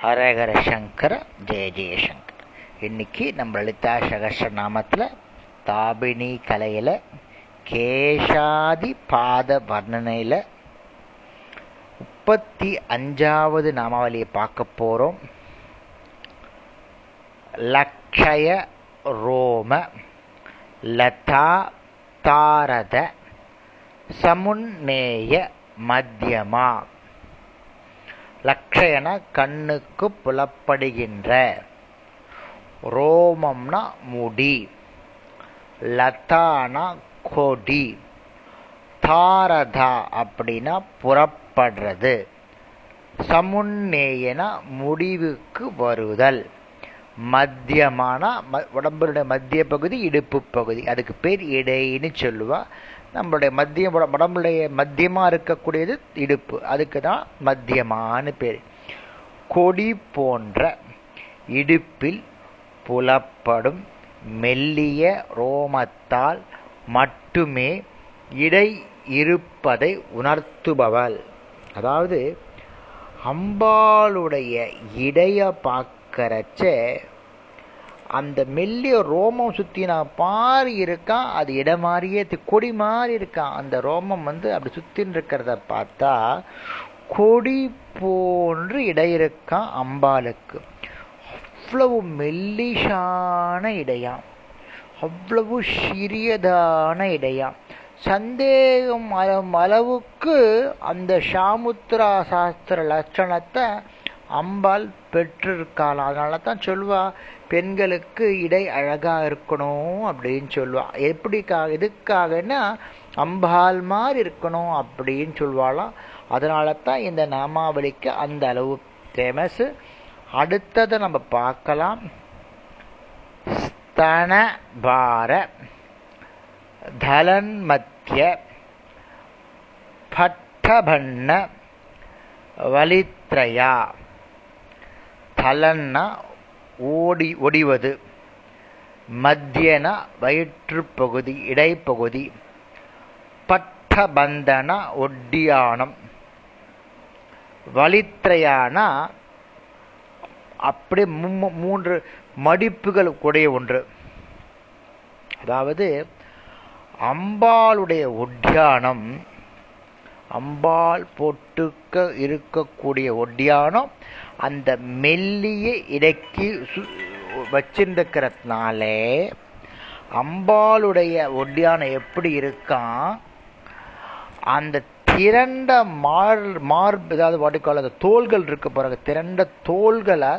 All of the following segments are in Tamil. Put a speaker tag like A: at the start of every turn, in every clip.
A: ஹரஹர சங்கர ஜெய ஜெயசங்கர் இன்னைக்கு நம்ம லலிதா சகஸ்ர நாமத்தில் தாபினி கலையில் கேஷாதி பாத வர்ணனையில் முப்பத்தி அஞ்சாவது நாமாவளியை பார்க்க போகிறோம் லக்ஷய ரோம லதா தாரத சமுன்னேய மத்தியமா. லக்ஷயன கண்ணுக்கு புலப்படுகின்ற. ரோமம்னா முடி. லதானா கொடி. தாரதா அப்படின்னா புறப்படுறது. சமுன்னேயனா முடிவுக்கு வருதல். மத்தியமான உடம்புடைய மத்திய பகுதி இடுப்பு பகுதி. அதுக்கு பேர் இடைன்னு சொல்லுவா. நம்மளுடைய மத்திய உடம்புடைய மத்தியமா இருக்கக்கூடியது இடுப்பு. அதுக்கு தான் மத்தியமானு பேர். கொடி போன்ற இடுப்பில் புலப்படும் மெல்லிய ரோமத்தால் மட்டுமே இடை இருப்பதை உணர்த்துபவள். அதாவது அம்பாளுடைய இடைய பார்க்கறச்ச அந்த மெல்லிய ரோமம் சுத்தினா பாரி இருக்கான் அது இடம் மாதிரியே கொடி மாதிரி இருக்கான். அந்த ரோமம் வந்து அப்படி சுற்றின்னு இருக்கிறத பார்த்தா கொடி போன்று இடை இருக்கான் அம்பாளுக்கு. அவ்வளவு மெல்லிஷான இடையாம் அவ்வளவு சிறியதான இடையாம் சந்தேகம் அளவுக்கு அந்த சாமுத்ரா சாஸ்திர லட்சணத்தை அம்பாள் பெற்றிருக்காள். அதனால தான் சொல்லுவா பெண்களுக்கு இடை அழகாக இருக்கணும் அப்படின்னு சொல்லுவா எப்படிக்காக எதுக்காகன்னா அம்பாள் மாதிரி இருக்கணும் அப்படின்னு சொல்லுவாளாம் அதனால தான் இந்த நாமாவளிக்கு அந்த அளவு ஃபேமஸ் அடுத்ததை நம்ம பார்க்கலாம். ஸ்தனபார தலன்மத்திய பட்டபண்ண வலித்ரயா. தலன்னா ஓடி ஒடிவது. மத்தியன வயிற்றுப்பகுதி இடைப்பகுதி. பட்டபந்தன ஒட்டியானம். வலித்திரையானா அப்படி மூன்று மடிப்புகள் கூடிய ஒன்று. அதாவது அம்பாளுடைய ஒட்டியானம் அம்பாள் பொட்டுக்க இருக்கக்கூடிய ஒட்டியானம் அந்த மெல்லிய இடைக்கு வச்சிருக்கிறதுனாலே அம்பாளுடைய ஒட்டியானம் எப்படி இருக்கான் அந்த திரண்ட மார் மார்பு ஏதாவது வாட்டிக்கால அந்த தோள்கள் இருக்க பிறகு திரண்ட தோள்களை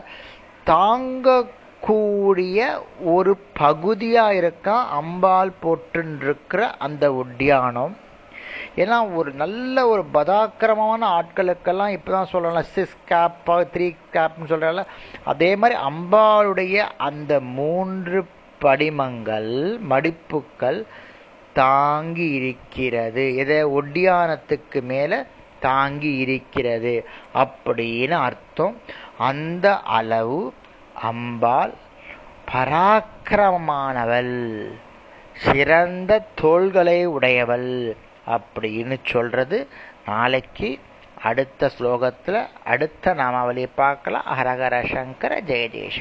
A: தாங்கக்கூடிய ஒரு பகுதியாக இருக்கான் அம்பாள் போட்டுருக்கிற அந்த ஒட்டியானம் ஏன்னா ஒரு நல்ல ஒரு பதாக்கிரமமான ஆட்களுக்கெல்லாம் இப்பதான் சொல்லலாம் சிஸ் கேப் த்ரீ கேப்னு சொல்றால அதே மாதிரி அம்பாளுடைய அந்த மூன்று படிமங்கள் மடிப்புக்கள் தாங்கி இருக்கிறது. எதை? ஒட்டியானத்துக்கு மேல தாங்கி இருக்கிறது. அப்படின்னு அர்த்தம். அந்த அளவு அம்பாள் பராக்கிரமமானவள். சிறந்த தோள்களை உடையவள். அப்படின்னு சொல்கிறது நாளைக்கு அடுத்த ஸ்லோகத்தில் அடுத்த நாமாவளியை பார்க்கலாம். ஹரஹர சங்கர ஜெய ஜெயசங்கர்